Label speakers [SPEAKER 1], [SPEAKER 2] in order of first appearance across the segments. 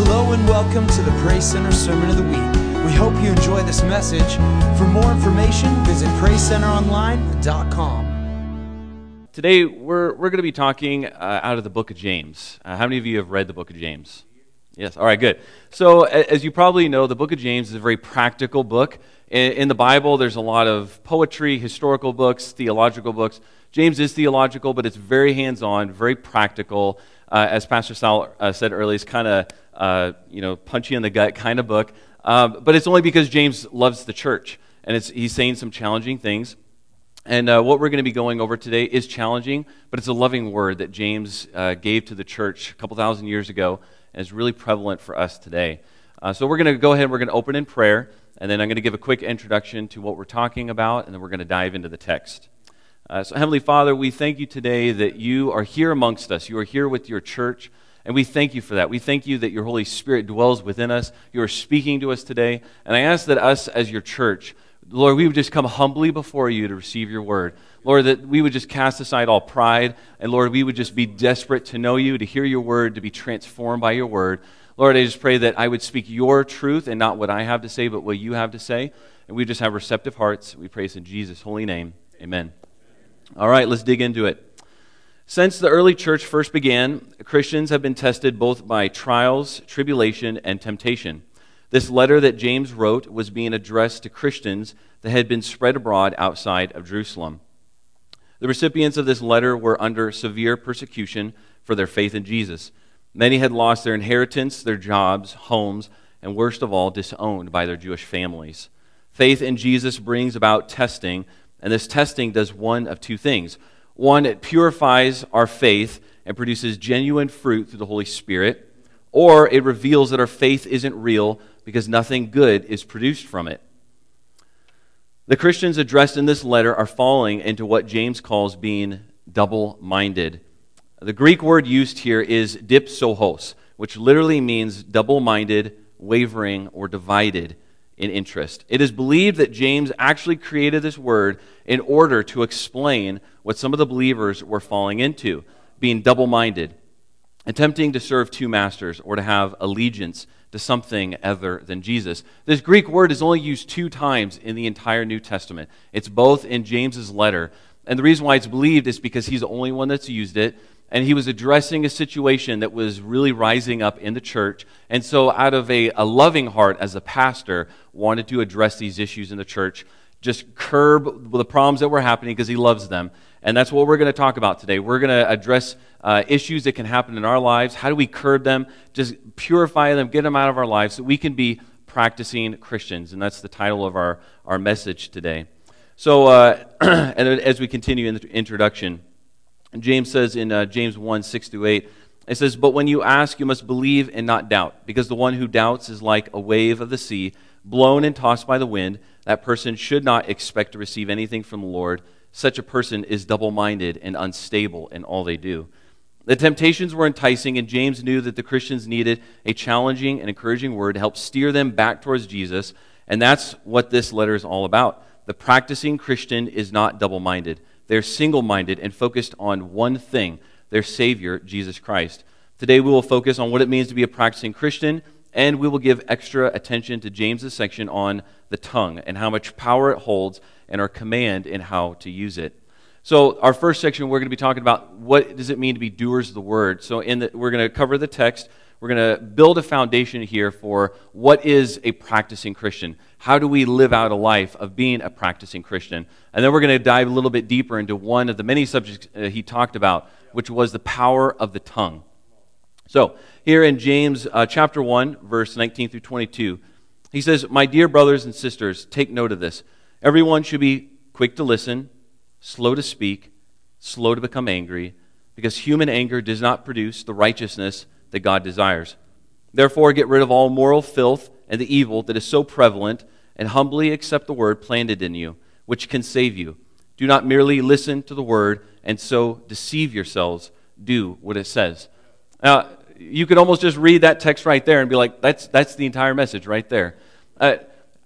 [SPEAKER 1] Hello and welcome to the Praise Center Sermon of the Week. We hope you enjoy this message. For more information, visit PraiseCenterOnline.com.
[SPEAKER 2] Today, we're, we're going to be talking uh, out of the book of James. Uh, how many of you have read the book of James? Yes, all right, good. So, as you probably know, the book of James is a very practical book. In, the Bible, there's a lot of poetry, historical books, theological books. James is theological, but it's very hands on, very practical. Uh, as Pastor Sal uh, said earlier, it's kind of uh, you know punchy in the gut kind of book. Um, but it's only because James loves the church, and he's saying some challenging things. And uh, what we're going to be going over today is challenging, but it's a loving word that James uh, gave to the church a couple thousand years ago, and is really prevalent for us today. Uh, so we're going to go ahead and we're going to open in prayer, and then I'm going to give a quick introduction to what we're talking about, and then we're going to dive into the text. Uh, so, Heavenly Father, we thank you today that you are here amongst us. You are here with your church, and we thank you for that. We thank you that your Holy Spirit dwells within us. You are speaking to us today. And I ask that us as your church, Lord, we would just come humbly before you to receive your word. Lord, that we would just cast aside all pride. And Lord, we would just be desperate to know you, to hear your word, to be transformed by your word. Lord, I just pray that I would speak your truth and not what I have to say, but what you have to say. And we just have receptive hearts. We praise in Jesus' holy name. Amen. All right, let's dig into it. Since the early church first began, Christians have been tested both by trials, tribulation, and temptation. This letter that James wrote was being addressed to Christians that had been spread abroad outside of Jerusalem. The recipients of this letter were under severe persecution for their faith in Jesus. Many had lost their inheritance, their jobs, homes, and worst of all, disowned by their Jewish families. Faith in Jesus brings about testing and this testing does one of two things. One, it purifies our faith and produces genuine fruit through the Holy Spirit, or it reveals that our faith isn't real because nothing good is produced from it. The Christians addressed in this letter are falling into what James calls being double minded. The Greek word used here is dipsychos, which literally means double minded, wavering, or divided in interest. It is believed that James actually created this word in order to explain what some of the believers were falling into, being double minded, attempting to serve two masters or to have allegiance to something other than Jesus. This Greek word is only used two times in the entire New Testament. It's both in James's letter, and the reason why it's believed is because he's the only one that's used it and he was addressing a situation that was really rising up in the church. And so, out of a, a, loving heart as a pastor, wanted to address these issues in the church, just curb the problems that were happening because he loves them. And that's what we're going to talk about today. We're going to address uh, issues that can happen in our lives. How do we curb them? Just purify them, get them out of our lives so we can be practicing Christians. And that's the title of our, our message today. So, uh, and as we continue in the introduction, James says in uh, James 1 6 to 8, it says, But when you ask, you must believe and not doubt, because the one who doubts is like a wave of the sea, blown and tossed by the wind. That person should not expect to receive anything from the Lord. Such a person is double minded and unstable in all they do. The temptations were enticing, and James knew that the Christians needed a challenging and encouraging word to help steer them back towards Jesus. And that's what this letter is all about. The practicing Christian is not double minded. They're single minded and focused on one thing their Savior, Jesus Christ. Today we will focus on what it means to be a practicing Christian, and we will give extra attention to James's section on the tongue and how much power it holds and our command in how to use it. So, our first section, we're going to be talking about what does it mean to be doers of the word. So, in the, we're going to cover the text. We're going to build a foundation here for what is a practicing Christian. How do we live out a life of being a practicing Christian? And then we're going to dive a little bit deeper into one of the many subjects uh, he talked about, which was the power of the tongue. So, here in James uh, chapter 1, verse 19 through 22, he says, My dear brothers and sisters, take note of this. Everyone should be quick to listen, slow to speak, slow to become angry, because human anger does not produce the righteousness that God desires. Therefore, get rid of all moral filth and the evil that is so prevalent, and humbly accept the word planted in you, which can save you. Do not merely listen to the word and so deceive yourselves. Do what it says. Now, you could almost just read that text right there and be like, that's, that's the entire message right there. Uh,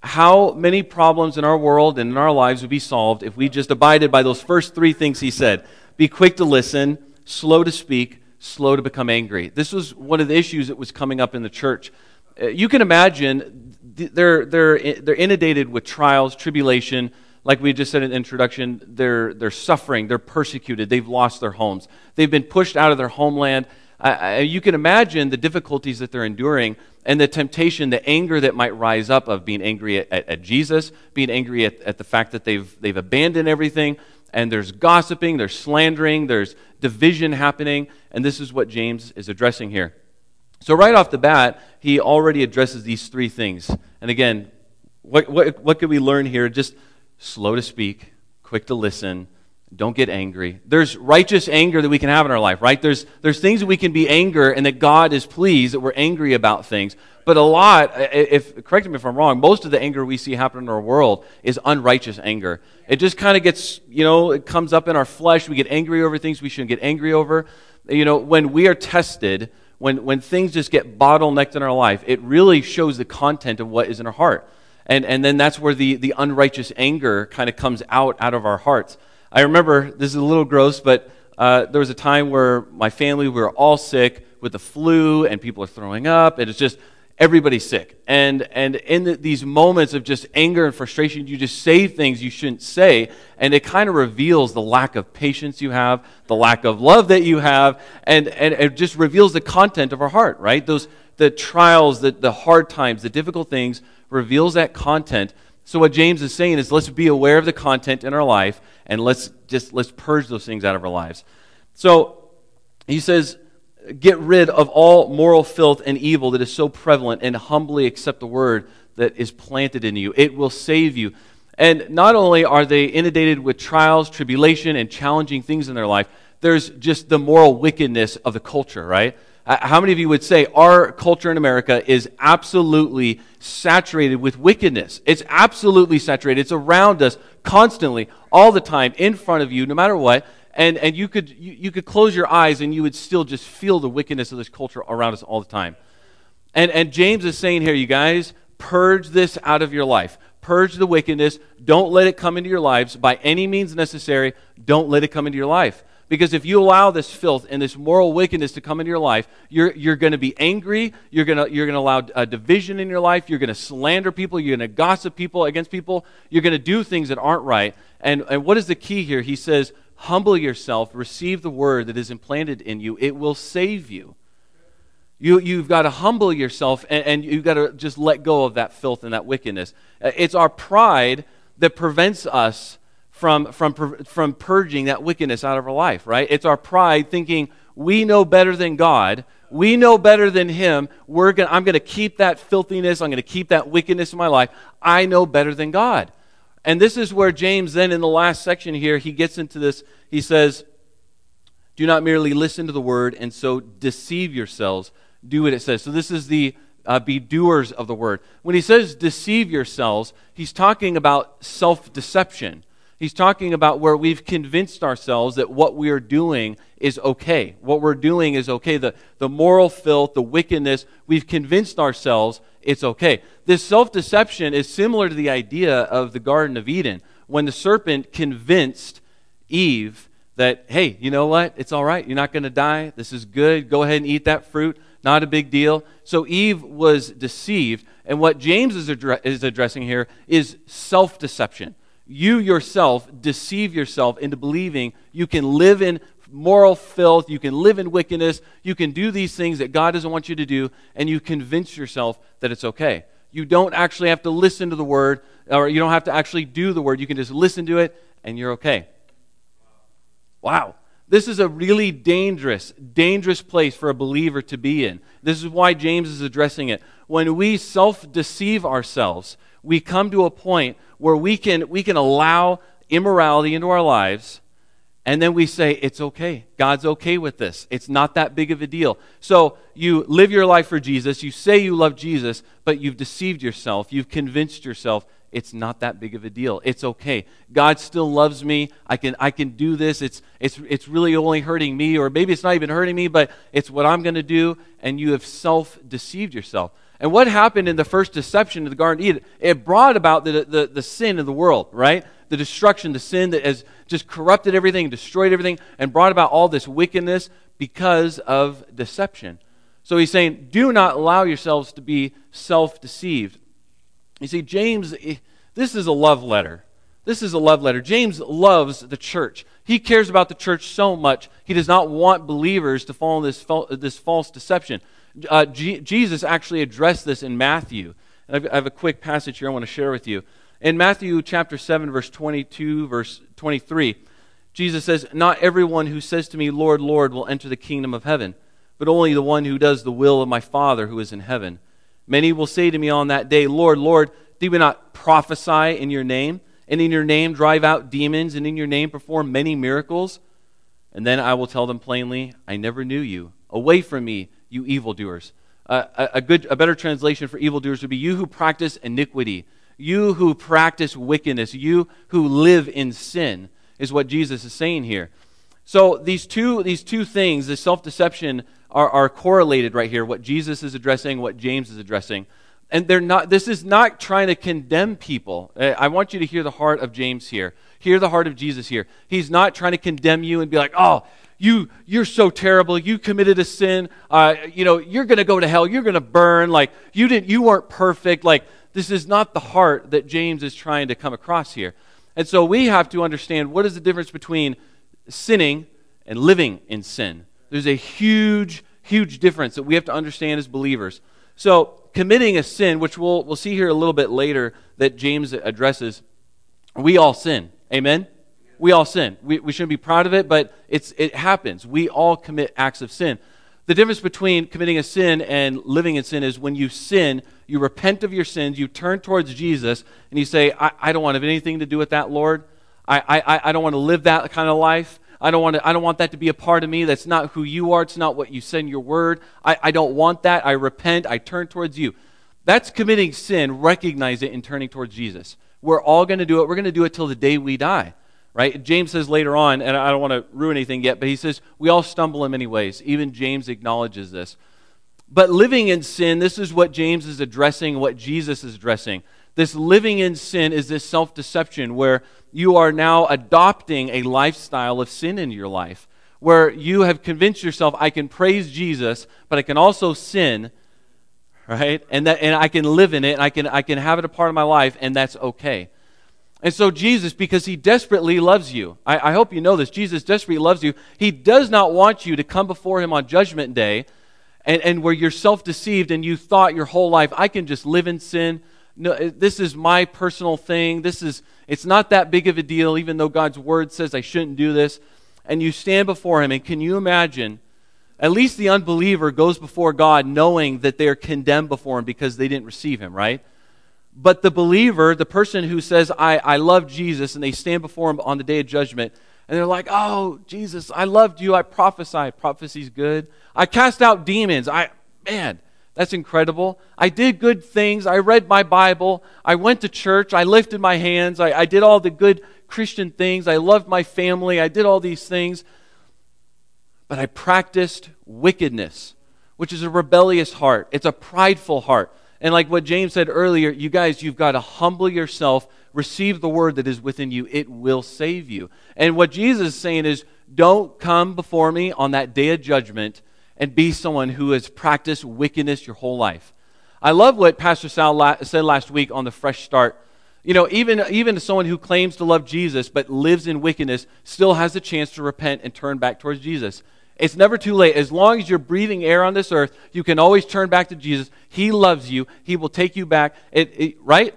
[SPEAKER 2] how many problems in our world and in our lives would be solved if we just abided by those first three things he said? Be quick to listen, slow to speak, slow to become angry. This was one of the issues that was coming up in the church. Uh, you can imagine they're, they're, they're inundated with trials, tribulation. Like we just said in the introduction, they're, they're suffering, they're persecuted, they've lost their homes, they've been pushed out of their homeland. You can imagine the difficulties that they're enduring and the temptation, the anger that might rise up of being angry at, at, at Jesus, being angry at, at the fact that they've, they've abandoned everything, and there's gossiping, there's slandering, there's division happening, and this is what James is addressing here. So, right off the bat, he already addresses these three things. And again, what, what, what can we learn here? Just slow to speak, quick to listen, don't get angry. There's righteous anger that we can have in our life, right? There's, there's things that we can be anger and that God is pleased that we're angry about things. But a lot, if correct me if I'm wrong, most of the anger we see happen in our world is unrighteous anger. It just kind of gets, you know, it comes up in our flesh. We get angry over things we shouldn't get angry over. You know, when we are tested, when, when things just get bottlenecked in our life, it really shows the content of what is in our heart. And, and then that's where the, the unrighteous anger kind of comes out out of our hearts. I remember, this is a little gross, but uh, there was a time where my family, we were all sick with the flu, and people are throwing up, and it's just everybody's sick. And, and in the, these moments of just anger and frustration, you just say things you shouldn't say, and it kind of reveals the lack of patience you have, the lack of love that you have, and, and it just reveals the content of our heart, right? Those the trials, the, the hard times, the difficult things reveals that content. So what James is saying is let's be aware of the content in our life and let's just let's purge those things out of our lives. So he says, get rid of all moral filth and evil that is so prevalent and humbly accept the word that is planted in you. It will save you. And not only are they inundated with trials, tribulation, and challenging things in their life, there's just the moral wickedness of the culture, right? Uh, how many of you would say our culture in America is absolutely saturated with wickedness? It's absolutely saturated. It's around us constantly, all the time, in front of you, no matter what. And, and you, could, you, you could close your eyes and you would still just feel the wickedness of this culture around us all the time. And, and James is saying here, you guys, purge this out of your life. Purge the wickedness. Don't let it come into your lives by any means necessary. Don't let it come into your life. Because if you allow this filth and this moral wickedness to come into your life, you're, you're going to be angry. You're going you're to allow a division in your life. You're going to slander people. You're going to gossip people against people. You're going to do things that aren't right. And, and what is the key here? He says, humble yourself, receive the word that is implanted in you. It will save you. You, you've got to humble yourself and, and you've got to just let go of that filth and that wickedness. Uh, it's our pride that prevents us from, from, from purging that wickedness out of our life, right? It's our pride thinking we know better than God. We know better than Him. We're gonna, I'm going to keep that filthiness. I'm going to keep that wickedness in my life. I know better than God. And this is where James, then in the last section here, he gets into this. He says, Do not merely listen to the word and so deceive yourselves. Do what it says. So this is the uh, be doers of the word. When he says deceive yourselves, he's talking about self deception. He's talking about where we've convinced ourselves that what we are doing is okay. What we're doing is okay. The, the moral filth, the wickedness, we've convinced ourselves it's okay. This self deception is similar to the idea of the Garden of Eden when the serpent convinced Eve that, hey, you know what? It's all right. You're not going to die. This is good. Go ahead and eat that fruit. Not a big deal. So Eve was deceived. And what James is, addre- is addressing here is self deception you yourself deceive yourself into believing you can live in moral filth, you can live in wickedness, you can do these things that God doesn't want you to do, and you convince yourself that it's okay. You don't actually have to listen to the word, or you don't have to actually do the word. You can just listen to it, and you're okay. Wow. This is a really dangerous, dangerous place for a believer to be in. This is why James is addressing it. When we self deceive ourselves, we come to a point where we can, we can allow immorality into our lives and then we say, it's okay. God's okay with this. It's not that big of a deal. So you live your life for Jesus. You say you love Jesus, but you've deceived yourself. You've convinced yourself it's not that big of a deal. It's okay. God still loves me. I can, I can do this. It's, it's, it's really only hurting me, or maybe it's not even hurting me, but it's what I'm going to do. And you have self deceived yourself. And what happened in the first deception of the Garden of Eden? It brought about the, the, the sin of the world, right? The destruction, the sin that has just corrupted everything, destroyed everything, and brought about all this wickedness. because of deception. So he's saying, do not allow yourselves to be self deceived. You see, James, this is a love letter. This is a love letter. James loves the church. He cares about the church so much, he does not want believers to fall in this, this false deception. Uh, G- Jesus actually addressed this in Matthew. And I have a quick passage here I want to share with you. In Matthew chapter 7, verse 22, verse 23, Jesus says, Not everyone who says to me, Lord, Lord, will enter the kingdom of heaven, but only the one who does the will of my Father who is in heaven. Many will say to me on that day, Lord, Lord, did we not prophesy in your name? And in your name drive out demons, and in your name perform many miracles? And then I will tell them plainly, I never knew you. Away from me, you evildoers. Uh, a, a, good, a better translation for evildoers would be you who practice iniquity, you who practice wickedness, you who live in sin, is what Jesus is saying here. So these two, these two things, the self deception, are, are correlated right here. What Jesus is addressing, what James is addressing. And they're not, this is not trying to condemn people. I want you to hear the heart of James here. Hear the heart of Jesus here. He's not trying to condemn you and be like, oh, you, you're so terrible. You committed a sin. Uh, you know, you're going to go to hell. You're going to burn. Like, you, didn't, you weren't perfect. Like, this is not the heart that James is trying to come across here. And so we have to understand what is the difference between sinning and living in sin. There's a huge, huge difference that we have to understand as believers. So, committing a sin, which we'll, we'll see here a little bit later that James addresses, we all sin. Amen? We all sin. We, we shouldn't be proud of it, but it's, it happens. We all commit acts of sin. The difference between committing a sin and living in sin is when you sin, you repent of your sins, you turn towards Jesus, and you say, I, I don't want to have anything to do with that, Lord. I, I, I don't want to live that kind of life. I don't, want to, I don't want that to be a part of me. That's not who you are. It's not what you send your word. I, I don't want that. I repent. I turn towards you. That's committing sin. Recognize it and turning towards Jesus. We're all going to do it. We're going to do it till the day we die. Right? James says later on, and I don't want to ruin anything yet, but he says, we all stumble in many ways. Even James acknowledges this. But living in sin, this is what James is addressing, what Jesus is addressing. This living in sin is this self deception where you are now adopting a lifestyle of sin in your life, where you have convinced yourself, I can praise Jesus, but I can also sin, right? And, that, and I can live in it, and I can, I can have it a part of my life, and that's okay. And so, Jesus, because he desperately loves you, I, I hope you know this, Jesus desperately loves you. He does not want you to come before him on Judgment Day and, and where you're self deceived and you thought your whole life, I can just live in sin no, uh, this is my personal thing. This is, it's not that big of a deal, even though God's word says I shouldn't do this. And you stand before Him, and can you imagine? At least the unbeliever goes before God knowing that they're condemned before Him because they didn't receive Him, right? But the believer, the person who says, I, I love Jesus, and they stand before Him on the day of judgment, and they're like, Oh, Jesus, I loved you. I prophesy. Prophecy's good. I cast out demons. I, man, that's incredible. I did good things. I read my Bible. I went to church. I lifted my hands. I, I, did all the good Christian things. I loved my family. I did all these things. But I practiced wickedness, which is a rebellious heart. It's a prideful heart. And like what James said earlier, you guys, you've got to humble yourself, receive the word that is within you. It will save you. And what Jesus is saying is, don't come before me on that day of judgment and be someone who has practiced wickedness your whole life. I love what Pastor Sal la- said last week on the Fresh Start. You know, even, even someone who claims to love Jesus but lives in wickedness still has a chance to repent and turn back towards Jesus. It's never too late. As long as you're breathing air on this earth, you can always turn back to Jesus. He loves you. He will take you back. It, it, right?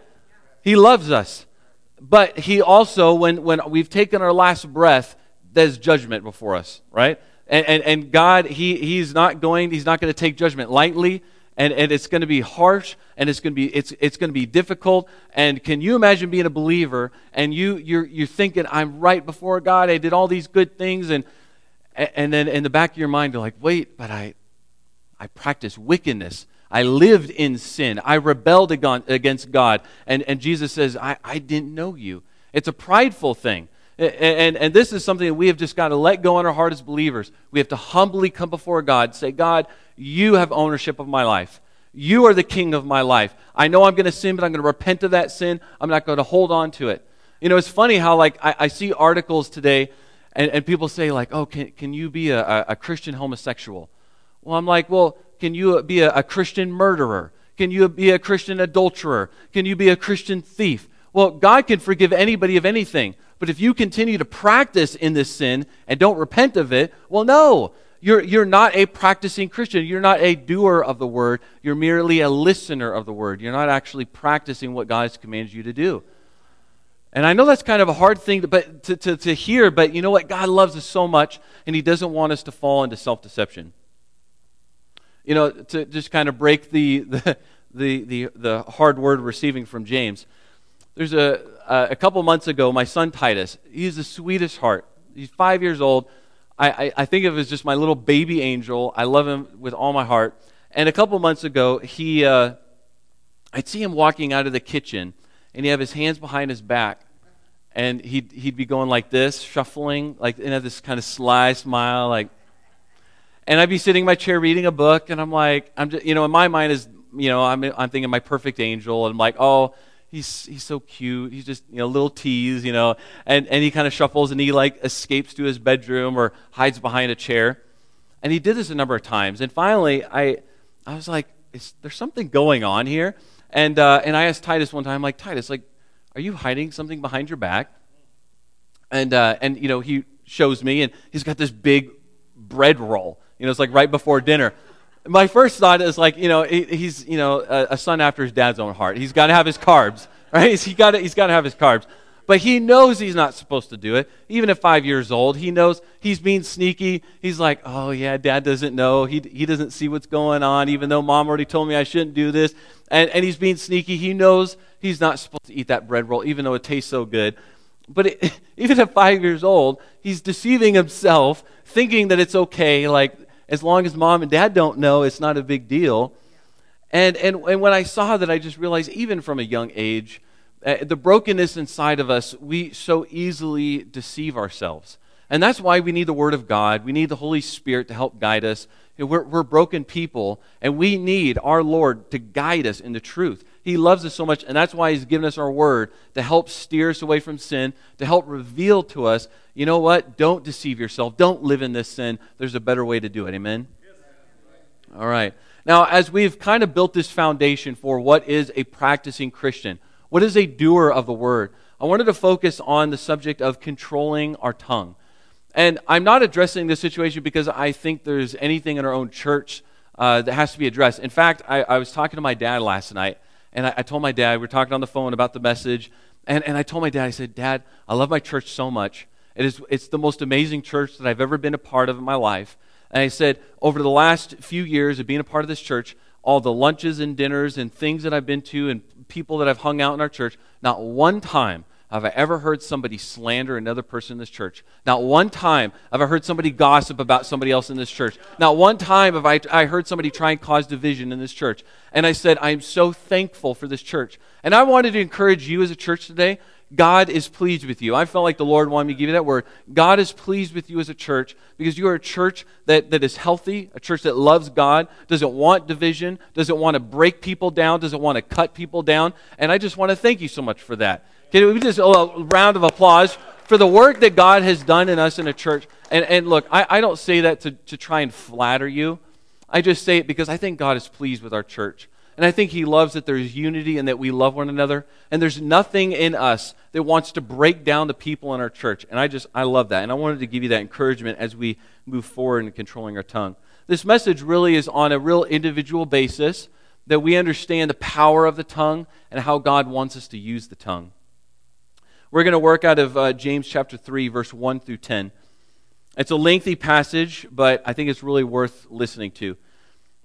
[SPEAKER 2] He loves us. But He also, when, when we've taken our last breath, there's judgment before us, right? And, and, and God, he, He's not going, He's not going to take judgment lightly. And, and it's going to be harsh and it's going to be it's, it's going to be difficult. And can you imagine being a believer and you you're, you're thinking i'm right before god i did all these good things and and then in the back of your mind you're like wait but i i practiced wickedness. I lived in sin. I rebelled against god. And, and jesus says I, I didn't know you. It's a prideful thing and, and this is something that we have just got to let go in our heart as believers. We have to humbly come before God, say, God, you have ownership of my life. You are the king of my life. I know I'm going to sin, but I'm going to repent of that sin. I'm not going to hold on to it. You know, it's funny how, like, I, I see articles today, And, and people say, like, oh, can, can you be a, a Christian homosexual? Well, I'm like, well, can you be a, a Christian murderer? Can you be a Christian adulterer? Can you be a Christian thief? Well, God can forgive anybody of anything. But if you continue to practice in this sin and don't repent of it, well, no. You're, you're not a practicing Christian. You're not a doer of the word. You're merely a listener of the word. You're not actually practicing what God has commanded you to do. And I know that's kind of a hard thing to, but, to, to, to hear, but you know what? God loves us so much, and He doesn't want us to fall into self deception. You know, to just kind of break the, the, the, the, the hard word receiving from James. There's a, a couple months ago, my son Titus, he's the sweetest heart. He's five years old. I, I, I think of him as just my little baby angel. I love him with all my heart. And a couple months ago, he, uh, I'd see him walking out of the kitchen, and he'd have his hands behind his back, and he'd, he'd be going like this, shuffling, like, and have this kind of sly smile, like, and I'd be sitting in my chair reading a book, and I'm like, I'm just, you know, in my mind is, you know, I'm, I'm thinking my perfect angel, and I'm like, oh, he's, he's so cute. He's just, you know, little tease, you know, and, and he kind of shuffles and he like escapes to his bedroom or hides behind a chair. And he did this a number of times. And finally, I, I was like, is there something going on here? And, uh, and I asked Titus one time, like, Titus, like, are you hiding something behind your back? And, uh, and you know, he shows me, and he's got this big bread roll. You know, it's like right before dinner. My first thought is like, you know, he's, you know, a, son after his dad's own heart. He's got to have his carbs, right? He got he's got to have his carbs. But he knows he's not supposed to do it. Even at five years old, he knows he's being sneaky. He's like, oh, yeah, dad doesn't know. He, he doesn't see what's going on, even though mom already told me I shouldn't do this. And, and he's being sneaky. He knows he's not supposed to eat that bread roll, even though it tastes so good. But it, even at five years old, he's deceiving himself, thinking that it's okay. Like, as long as mom and dad don't know, it's not a big deal. And, and, and when I saw that, I just realized, even from a young age, uh, the brokenness inside of us, we so easily deceive ourselves. And that's why we need the Word of God. We need the Holy Spirit to help guide us. We're, we're broken people, and we need our Lord to guide us in the truth. He loves us so much, and that's why He's given us our Word to help steer us away from sin, to help reveal to us, you know what? Don't deceive yourself. Don't live in this sin. There's a better way to do it. Amen? All right. Now, as we've kind of built this foundation for what is a practicing Christian, what is a doer of the Word, I wanted to focus on the subject of controlling our tongue. And I'm not addressing this situation because I think there's anything in our own church uh, that has to be addressed. In fact, I, I was talking to my dad last night, and I, I, told my dad, we were talking on the phone about the message, and, and I told my dad, I said, Dad, I love my church so much. It is, it's the most amazing church that I've ever been a part of in my life. And I said, over the last few years of being a part of this church, all the lunches and dinners and things that I've been to and people that I've hung out in our church, not one time have I ever heard somebody slander another person in this church. Not one time have I heard somebody gossip about somebody else in this church. Not one time have I, I heard somebody try and cause division in this church. And I said, I am so thankful for this church. And I wanted to encourage you as a church today. God is pleased with you. I felt like the Lord wanted me to give you that word. God is pleased with you as a church because you are a church that, that is healthy, a church that loves God, doesn't want division, doesn't want to break people down, doesn't want to cut people down. And I just want to thank you so much for that. Can we just oh, a round of applause for the work that God has done in us in a church? And, and look, I, I don't say that to, to try and flatter you. I just say it because I think God is pleased with our church. And I think He loves that there's unity and that we love one another. And there's nothing in us that wants to break down the people in our church. And I just, I love that. And I wanted to give you that encouragement as we move forward in controlling our tongue. This message really is on a real individual basis that we understand the power of the tongue and how God wants us to use the tongue. We're going to work out of uh, James chapter 3, verse 1 through 10. It's a lengthy passage, but I think it's really worth listening to.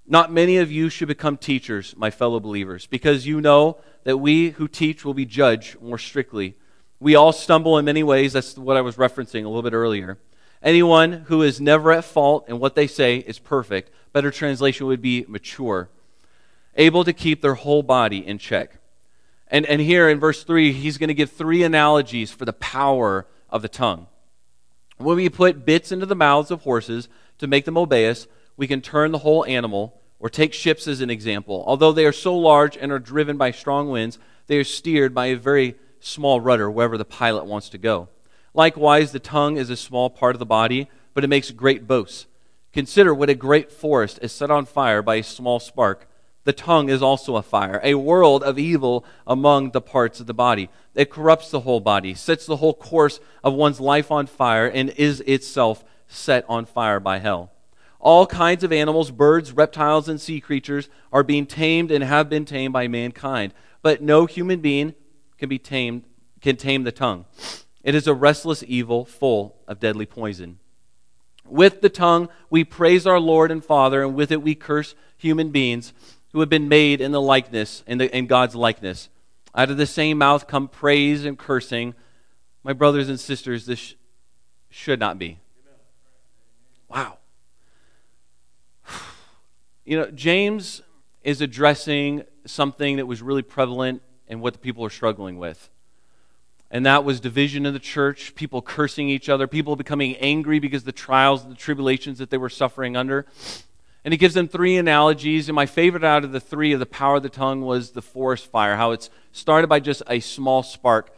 [SPEAKER 2] Not many of you should become teachers, my fellow believers, because you know that we who teach will be judged more strictly. We all stumble in many ways. That's what I was referencing a little bit earlier. Anyone who is never at fault in what they say is perfect. Better translation would be mature, able to keep their whole body in check. And, and here in verse 3, he's going to give three analogies for the power of the tongue. When we put bits into the mouths of horses to make them obey us, we can turn the whole animal, or take ships as an example. Although they are so large and are driven by strong winds, they are steered by a very small rudder wherever the pilot wants to go. Likewise, the tongue is a small part of the body, but it makes great boasts. Consider what a great forest is set on fire by a small spark. The tongue is also a fire, a world of evil among the parts of the body. It corrupts the whole body, sets the whole course of one's life on fire, and is itself set on fire by hell. All kinds of animals, birds, reptiles, and sea creatures are being tamed and have been tamed by mankind, but no human being can be tamed can tame the tongue. It is a restless evil full of deadly poison. With the tongue, we praise our Lord and Father, and with it we curse human beings who have been made in the likeness, in, the, in God's likeness. Out of the same mouth come praise and cursing. My brothers and sisters, this sh- should not be. Wow. You know, James is addressing something that was really prevalent in what the people are struggling with and that was division in the church, people cursing each other, people becoming angry because the trials and the tribulations that they were suffering under. And he gives them three analogies, and my favorite out of the three of the power of the tongue was the forest fire, how it's started by just a small spark.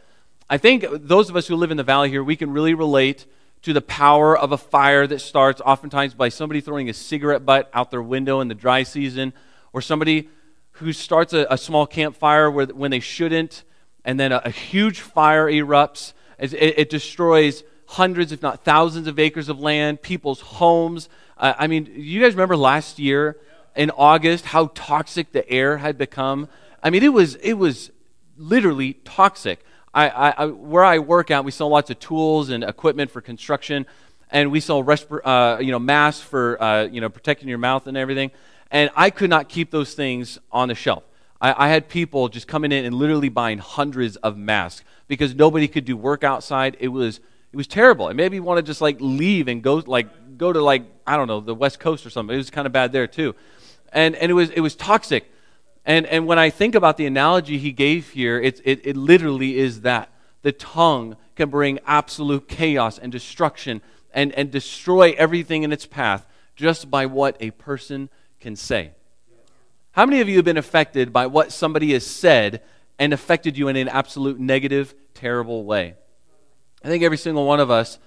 [SPEAKER 2] I think those of us who live in the valley here, we can really relate to the power of a fire that starts oftentimes by somebody throwing a cigarette butt out their window in the dry season, or somebody who starts a, a small campfire where, when they shouldn't and then a, a huge fire erupts. It, it, it, destroys hundreds, if not thousands, of acres of land, people's homes. Uh, I mean, you guys remember last year in August how toxic the air had become? I mean, it was, it was literally toxic. I, I, where I work at, we sell lots of tools and equipment for construction, and we sell respir- uh, you know, masks for uh, you know, protecting your mouth and everything. And I could not keep those things on the shelf. I, I had people just coming in and literally buying hundreds of masks because nobody could do work outside. It was it was terrible. It made me want to just like leave and go like go to like I don't know the West Coast or something. It was kind of bad there too, and and it was it was toxic. And and when I think about the analogy he gave here, it it, it literally is that the tongue can bring absolute chaos and destruction and and destroy everything in its path just by what a person can say. How many of you have been affected by what somebody has said and affected you in an absolute negative, terrible way? I think every single one of us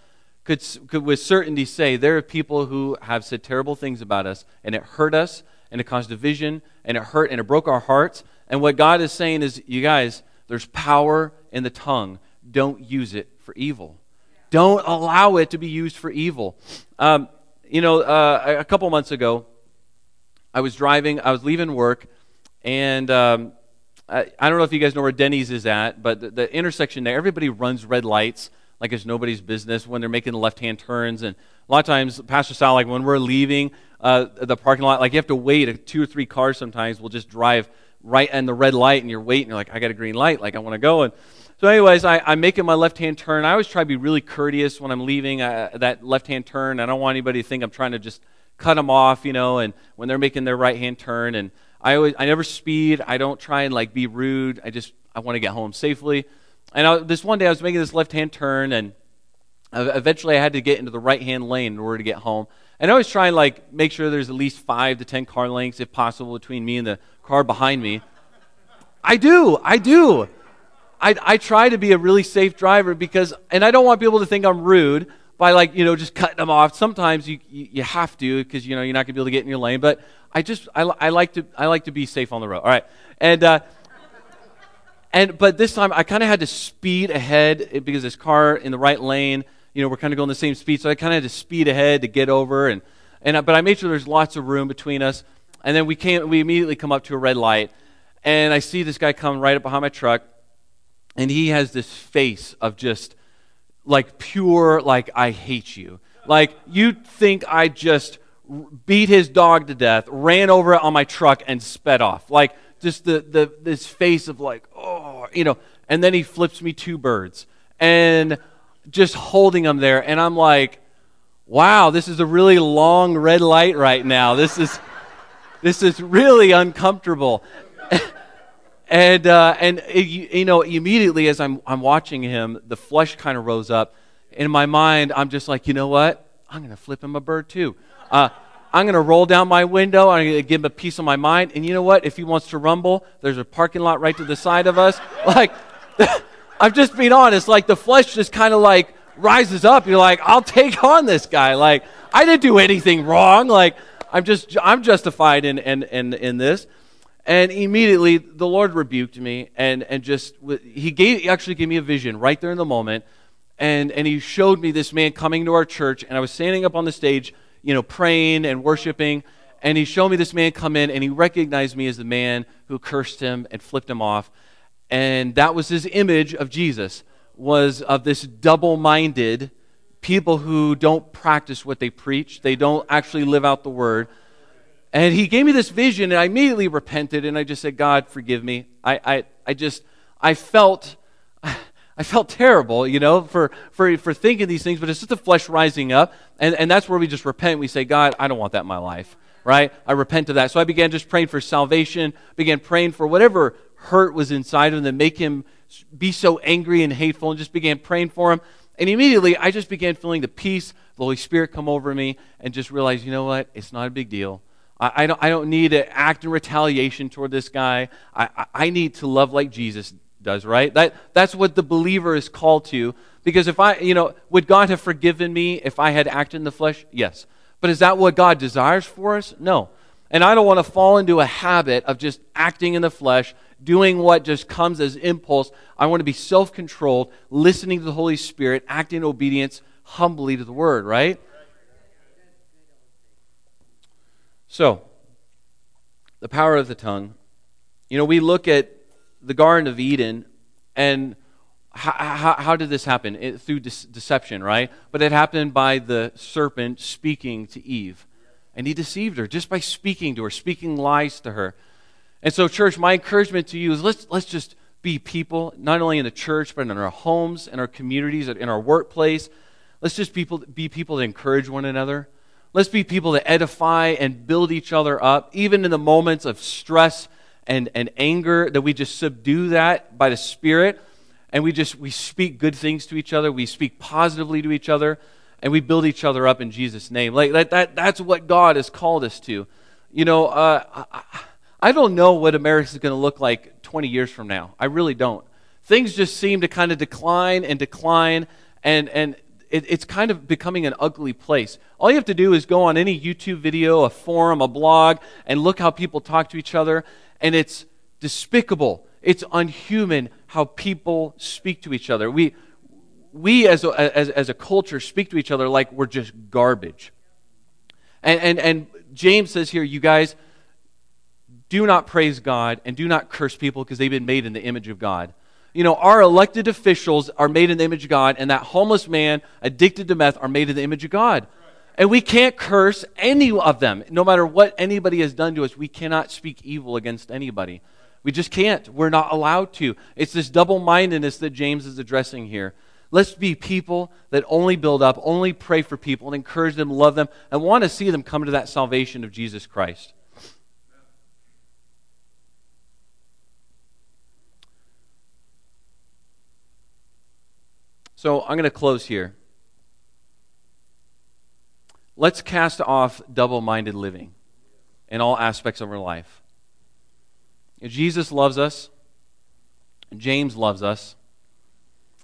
[SPEAKER 2] could, could with certainty say there are people who have said terrible things about us, and it hurt us, and it caused division, and it hurt, and it broke our hearts. And what God is saying is, you guys, there's power in the tongue. Don't use it for evil. Don't allow it to be used for evil. Um, you know, uh, a couple months ago, I was driving, I was leaving work, and um, I, I, don't know if you guys know where Denny's is at, but the, the, intersection there, everybody runs red lights like it's nobody's business when they're making the left hand turns. And a lot of times, Pastor Sal, like when we're leaving uh, the parking lot, like you have to wait. Two or three cars sometimes will just drive right in the red light, and you're waiting. You're like, I got a green light, like I want to go. And so, anyways, I, am making my left hand turn. I always try to be really courteous when I'm leaving uh, that left hand turn. I don't want anybody to think I'm trying to just cut them off, you know, and when they're making their right hand turn. And I always, I never speed. I don't try and like be rude. I just, I want to get home safely. And I, this one day I was making this left hand turn, and eventually I had to get into the right hand lane in order to get home. And I always try and like make sure there's at least five to ten car lengths, if possible, between me and the car behind me. I do, I do. I, I try to be a really safe driver because, and I don't want people to think I'm rude by like you know just cutting them off. Sometimes you you, you have to because you know you're not gonna be able to get in your lane. But I just I, I like to I like to be safe on the road. All right, and uh, and but this time I kind of had to speed ahead because this car in the right lane. You know we're kind of going the same speed, so I kind of had to speed ahead to get over and and uh, but I made sure there's lots of room between us. And then we came we immediately come up to a red light, and I see this guy come right up behind my truck, and he has this face of just like pure, like, I hate you. Like, you think I just beat his dog to death, ran over it on my truck, and sped off. Like, just the, the this face of like, oh, you know, and then he flips me two birds and just holding them there. And I'm like, wow, this is a really long red light right now. This is this is really uncomfortable. And, uh, and it, you know, immediately as I'm, I'm watching him, the flesh kind of rose up. In my mind, I'm just like, you know what? I'm going to flip him a bird too. Uh, I'm going to roll down my window. I'm going to give him a piece of my mind. And you know what? If he wants to rumble, there's a parking lot right to the side of us. Like, I'm just being honest. Like, the flesh just kind of like rises up. You're like, I'll take on this guy. Like, I didn't do anything wrong. Like, I'm just, I'm justified in, in, in, in this. And immediately the Lord rebuked me and, and just, he gave, he actually gave me a vision right there in the moment. And, and he showed me this man coming to our church. And I was standing up on the stage, you know, praying and worshiping. And he showed me this man come in and he recognized me as the man who cursed him and flipped him off. And that was his image of Jesus, was of this double-minded people who don't practice what they preach. They don't actually live out the word. And he gave me this vision, and I immediately repented, and I just said, God, forgive me. I, I, I just, I felt, I felt terrible, you know, for, for, for thinking these things, but it's just the flesh rising up. And, and that's where we just repent. We say, God, I don't want that in my life, right? I repent of that. So I began just praying for salvation, began praying for whatever hurt was inside of him that make him be so angry and hateful, and just began praying for him. And immediately, I just began feeling the peace, the Holy Spirit come over me, and just realized, you know what? It's not a big deal. I, I don't, I don't need to act in retaliation toward this guy. I, I, I need to love like Jesus does, right? That, that's what the believer is called to. Because if I, you know, would God have forgiven me if I had acted in the flesh? Yes. But is that what God desires for us? No. And I don't want to fall into a habit of just acting in the flesh, doing what just comes as impulse. I want to be self controlled, listening to the Holy Spirit, acting in obedience humbly to the Word, right? So, the power of the tongue. You know, we look at the Garden of Eden and how, how, how did this happen? It, through de- deception, right? But it happened by the serpent speaking to Eve. And he deceived her just by speaking to her, speaking lies to her. And so, church, my encouragement to you is let's, let's just be people, not only in the church, but in our homes, in our communities, in our workplace. Let's just people, be people that encourage one another. Let's be people that edify and build each other up, even in the moments of stress and, and anger, that we just subdue that by the Spirit. And we just we speak good things to each other. We speak positively to each other, and we build each other up in Jesus' name. Like that, that that's what God has called us to. You know, uh, I, I don't know what America is going to look like 20 years from now. I really don't. Things just seem to kind of decline and decline, and, and it, it's kind of becoming an ugly place. All you have to do is go on any YouTube video, a forum, a blog, and look how people talk to each other, and it's despicable. It's unhuman how people speak to each other. We, we as a, as, as a culture speak to each other like we're just garbage. And, and, and James says here, you guys, do not praise God and do not curse people because they've been made in the image of God. You know, our elected officials are made in the image of God, and that homeless man addicted to meth are made in the image of God. And we can't curse any of them. No matter what anybody has done to us, we cannot speak evil against anybody. We just can't. We're not allowed to. It's this double mindedness that James is addressing here. Let's be people that only build up, only pray for people, and encourage them, love them, and want to see them come to that salvation of Jesus Christ. So I'm going to close here. Let's cast off double minded living in all aspects of our life. Jesus loves us, James loves us.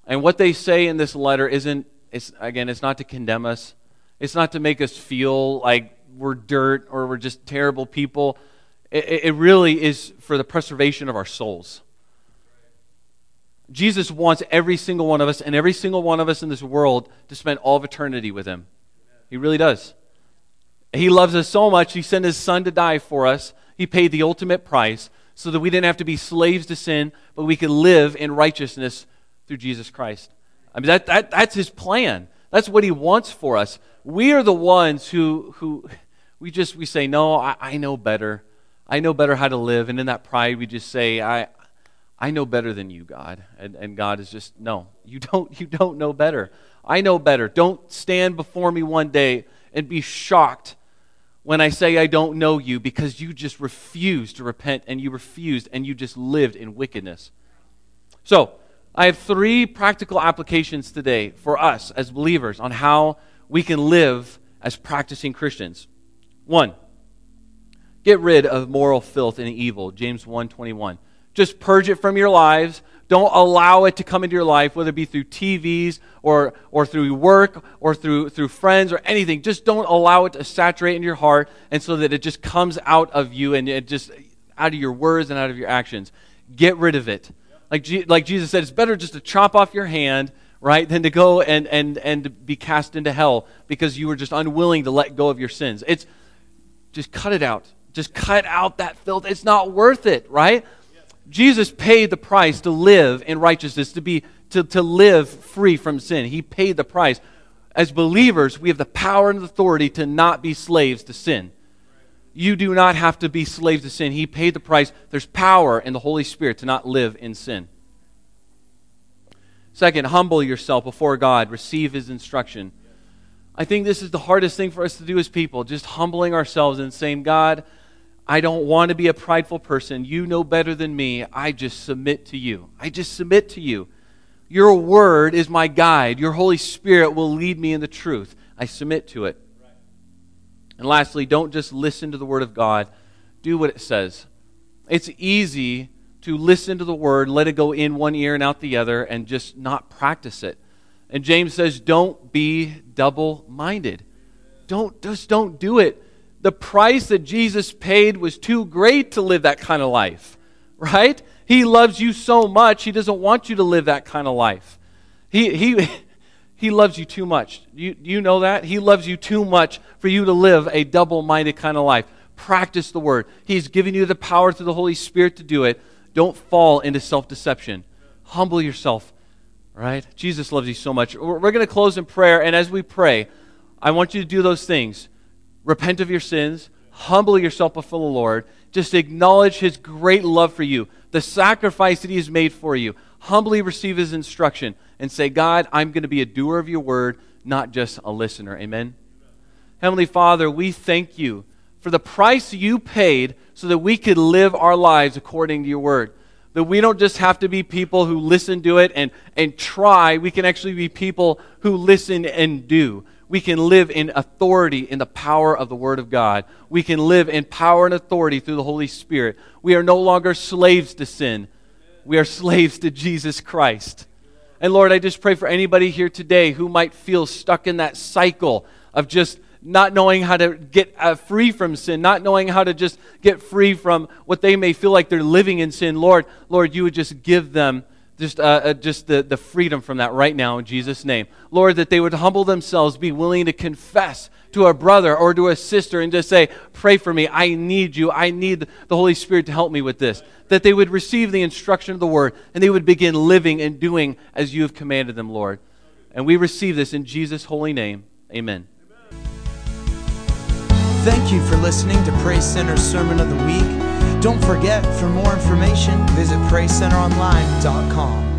[SPEAKER 2] And what they say in this letter isn't, it's, again, it's not to condemn us, it's not to make us feel like we're dirt or we're just terrible people. It, it really is for the preservation of our souls. Jesus wants every single one of us and every single one of us in this world to spend all of eternity with Him. He really does. He loves us so much, He sent His Son to die for us. He paid the ultimate price so that we didn't have to be slaves to sin, but we could live in righteousness through Jesus Christ. I mean, that, that, that's His plan. That's what He wants for us. We are the ones who, who we just we say, No, I, I know better. I know better how to live. And in that pride, we just say, I, I know better than you, God. And, and God is just, no, you don't, you don't know better. I know better. Don't stand before me one day and be shocked when I say I don't know you because you just refused to repent and you refused and you just lived in wickedness. So, I have three practical applications today for us as believers on how we can live as practicing Christians. One, get rid of moral filth and evil, James 1:21. Just purge it from your lives. Don't allow it to come into your life, whether it be through TVs or, or through work or through, through friends or anything. Just don't allow it to saturate in your heart and so that it just comes out of you and it just out of your words and out of your actions. Get rid of it. Like, G- like Jesus said, it's better just to chop off your hand, right, than to go and, and, and be cast into hell because you were just unwilling to let go of your sins. It's just cut it out. Just cut out that filth. It's not worth it, right? Jesus paid the price to live in righteousness, to be to, to live free from sin. He paid the price. As believers, we have the power and authority to not be slaves to sin. You do not have to be slaves to sin. He paid the price. There's power in the Holy Spirit to not live in sin. Second, humble yourself before God. Receive His instruction. I think this is the hardest thing for us to do as people, just humbling ourselves and saying, God, I don't want to be a prideful person. You know better than me. I just submit to you. I just submit to you. Your word is my guide. Your Holy Spirit will lead me in the truth. I submit to it. And lastly, don't just listen to the word of God, do what it says. It's easy to listen to the word, let it go in one ear and out the other, and just not practice it. And James says, don't be double minded. Don't just don't do it the price that Jesus paid was too great to live that kind of life, right? He loves you so much, He doesn't want you to live that kind of life. He, he, he loves you too much. You, you know that? He loves you too much for you to live a double minded kind of life. Practice the word. He's given you the power through the Holy Spirit to do it. Don't fall into self deception. Humble yourself, right? Jesus loves you so much. We're, we're going to close in prayer, and as we pray, I want you to do those things repent of your sins, humble yourself before the Lord, just acknowledge His great love for you, the sacrifice that He has made for you. Humbly receive His instruction and say, God, I'm going to be a doer of your word, not just a listener. Amen. Heavenly Father, we thank you for the price you paid so that we could live our lives according to your word. That we don't just have to be people who listen to it and, and try, we can actually be people who listen and do we can live in authority in the power of the Word of God. We can live in power and authority through the Holy Spirit. We are no longer slaves to sin, we are slaves to Jesus Christ. And Lord, I just pray for anybody here today who might feel stuck in that cycle of just not knowing how to get uh, free from sin, not knowing how to just get free from what they may feel like they're living in sin. Lord, Lord, you would just give them just, uh, uh, just the, the freedom from that right now in Jesus' name. Lord, that they would humble themselves, be willing to confess to a brother or to a sister and just say, Pray for me. I need you. I need the Holy Spirit to help me with this. That they would receive the instruction of the word and they would begin living and doing as you have commanded them, Lord. And we receive this in Jesus' holy name. Amen.
[SPEAKER 1] Thank you for listening to Praise Center Sermon of the Week. Don't forget, for more information, visit PraiseCenterOnline.com.